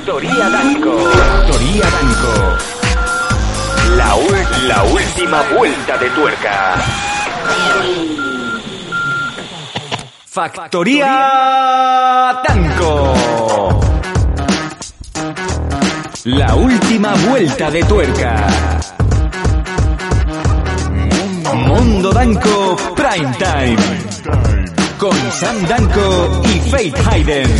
Factoría Danco. Factoría Danco. La, la última vuelta de tuerca. Factoría Danco. La última vuelta de tuerca. Mundo Danco Prime Time. Con Sam Danco y Faith Hayden.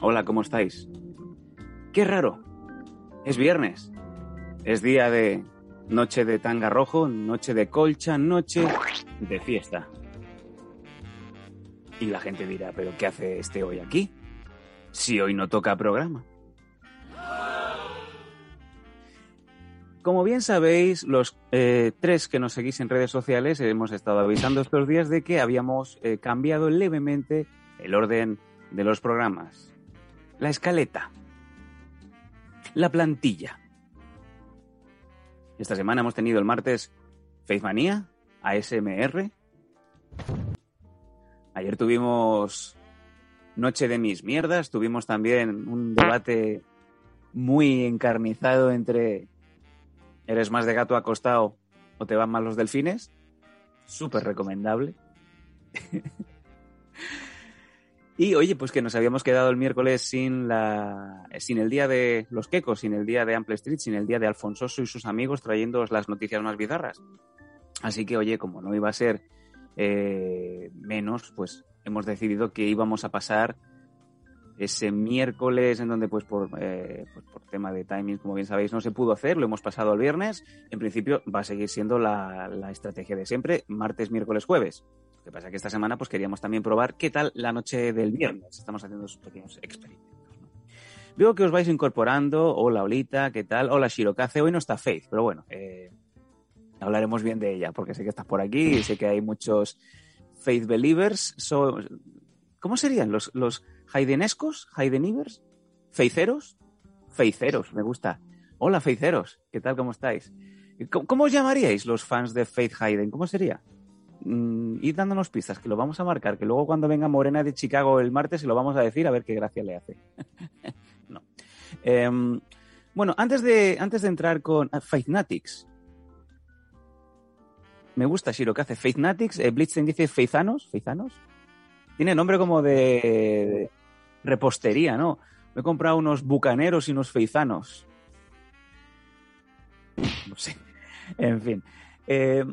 Hola, ¿cómo estáis? Qué raro. Es viernes. Es día de noche de tanga rojo, noche de colcha, noche de fiesta. Y la gente dirá, ¿pero qué hace este hoy aquí? Si hoy no toca programa. Como bien sabéis, los eh, tres que nos seguís en redes sociales hemos estado avisando estos días de que habíamos eh, cambiado levemente el orden de los programas. La escaleta. La plantilla. Esta semana hemos tenido el martes Faith Manía, ASMR. Ayer tuvimos Noche de mis mierdas, tuvimos también un debate muy encarnizado entre ¿eres más de gato acostado o te van mal los delfines? Súper recomendable. Y oye, pues que nos habíamos quedado el miércoles sin la sin el día de los quecos, sin el día de Ample Street, sin el día de Alfonsoso y sus amigos trayéndoos las noticias más bizarras. Así que, oye, como no iba a ser eh, menos, pues hemos decidido que íbamos a pasar ese miércoles en donde pues por, eh, pues por tema de timing, como bien sabéis, no se pudo hacer, lo hemos pasado al viernes. En principio va a seguir siendo la, la estrategia de siempre, martes, miércoles, jueves. Que pasa es que esta semana pues queríamos también probar qué tal la noche del viernes. Estamos haciendo esos pequeños experimentos. ¿no? Veo que os vais incorporando. Hola, Olita, ¿qué tal? Hola, Shirokaze. Hoy no está Faith, pero bueno, eh, hablaremos bien de ella porque sé que estás por aquí y sé que hay muchos Faith Believers. So- ¿Cómo serían los, los Haydenescos? ¿Haydenivers? ¿Feiceros? Feiceros, me gusta. Hola, Feiceros, ¿qué tal? ¿Cómo estáis? ¿Cómo, cómo os llamaríais los fans de Faith Hayden? ¿Cómo sería? Mm, id dándonos pistas, que lo vamos a marcar, que luego cuando venga Morena de Chicago el martes se lo vamos a decir a ver qué gracia le hace. no. Em, bueno, antes de, antes de entrar con ah, Faithnatics. Me gusta Shiro que hace Faithnatics. Eh, Blitzen dice Feizanos. ¿Feizanos? Tiene nombre como de, repostería, ¿no? Me he comprado unos bucaneros y unos feizanos. No sé. En fin. Eh,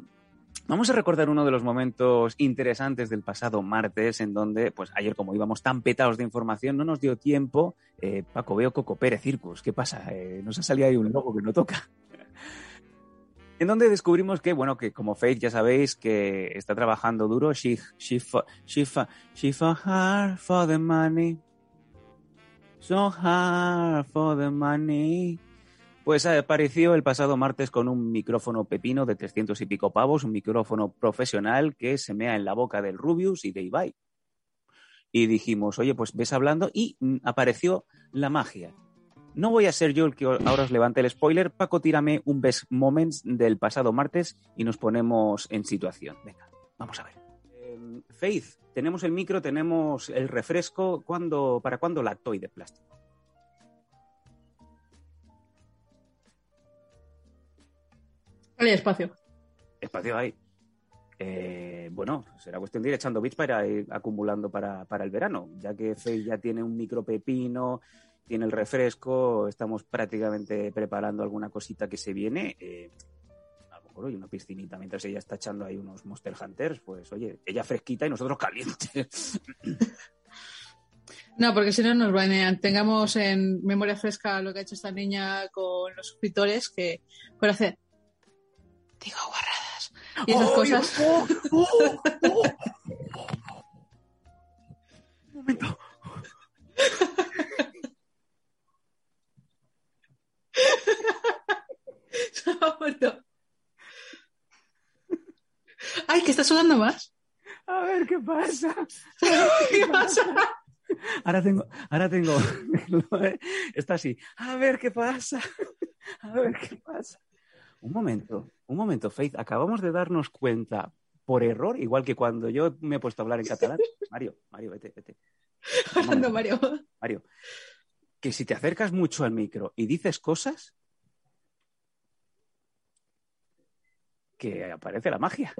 Vamos a recordar uno de los momentos interesantes del pasado martes, en donde, pues ayer, como íbamos tan petados de información, no nos dio tiempo. Eh, Paco, veo Coco Pérez Circus. ¿Qué pasa? Eh, nos ha salido ahí un logo que no toca. en donde descubrimos que, bueno, que como Faith ya sabéis que está trabajando duro. She, she, hard for the money. So hard for the money. Pues apareció el pasado martes con un micrófono pepino de 300 y pico pavos, un micrófono profesional que se mea en la boca del Rubius y de Ibai. Y dijimos, oye, pues ves hablando y mm, apareció la magia. No voy a ser yo el que ahora os levante el spoiler. Paco, tírame un best moments del pasado martes y nos ponemos en situación. Venga, vamos a ver. Eh, Faith, tenemos el micro, tenemos el refresco. ¿Cuándo, ¿Para cuándo la toy de plástico? Hay espacio. espacio hay. Eh, bueno, será cuestión de ir echando bits para ir acumulando para, para el verano, ya que Faith ya tiene un micro pepino, tiene el refresco, estamos prácticamente preparando alguna cosita que se viene. eh, a lo mejor hoy una piscinita mientras ella está echando ahí unos Monster Hunters, pues oye, ella fresquita y nosotros calientes. No, porque si no nos banean. Tengamos en memoria fresca lo que ha hecho esta niña con los suscriptores que por hacer digo guarradas y esas ¡Oh, cosas. ¡Oh, oh, oh! Un momento. Se ha muerto. Ay, que está sudando más. A ver qué pasa. ¿Qué pasa? Ahora tengo, ahora tengo, está así, a ver qué pasa, a ver qué pasa. Un momento, un momento, Faith, acabamos de darnos cuenta por error, igual que cuando yo me he puesto a hablar en catalán. Mario, Mario, vete, vete. Hablando, Mario. Mario, que si te acercas mucho al micro y dices cosas, que aparece la magia.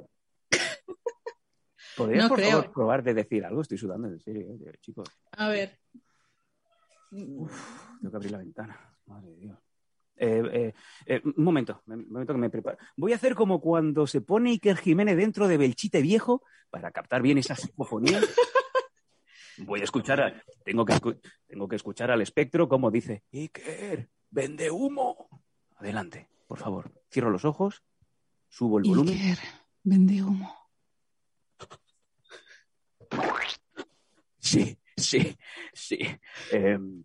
¿Podrías, No por creo. favor, probar de decir algo? Estoy sudando, en serio, eh, chicos. A ver. Tengo que abrir la ventana. Madre de Dios. Eh, eh, eh, un momento, un momento que me preparo. Voy a hacer como cuando se pone Iker Jiménez dentro de Belchite Viejo para captar bien esa psicofonía. Voy a escuchar, a- tengo, que escu- tengo que escuchar al espectro como dice, Iker, vende humo. Adelante, por favor. Cierro los ojos, subo el volumen. Iker, vende humo. Sí, sí, sí. Em,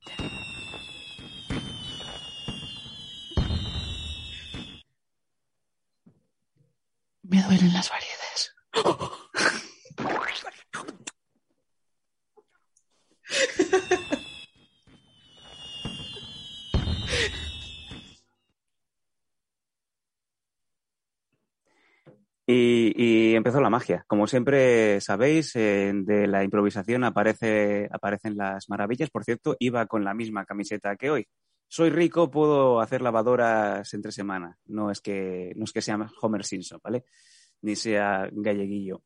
duelen las variedades. Y, y empezó la magia. Como siempre sabéis, de la improvisación aparece, aparecen las maravillas. Por cierto, iba con la misma camiseta que hoy. Soy rico, puedo hacer lavadoras entre semana. No es que, no es que sea Homer Simpson, ¿vale? Ni sea galleguillo.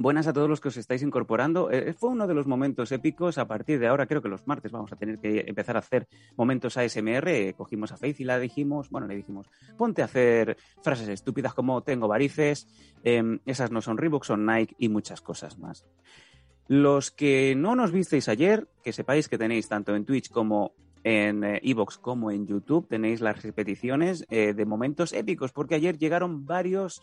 Buenas a todos los que os estáis incorporando. Eh, fue uno de los momentos épicos. A partir de ahora, creo que los martes vamos a tener que empezar a hacer momentos ASMR. Eh, cogimos a Faith y la dijimos, bueno, le dijimos, ponte a hacer frases estúpidas como tengo varices, eh, esas no son Reebok, son Nike y muchas cosas más. Los que no nos visteis ayer, que sepáis que tenéis tanto en Twitch como en Evox como en YouTube, tenéis las repeticiones eh, de momentos épicos, porque ayer llegaron varios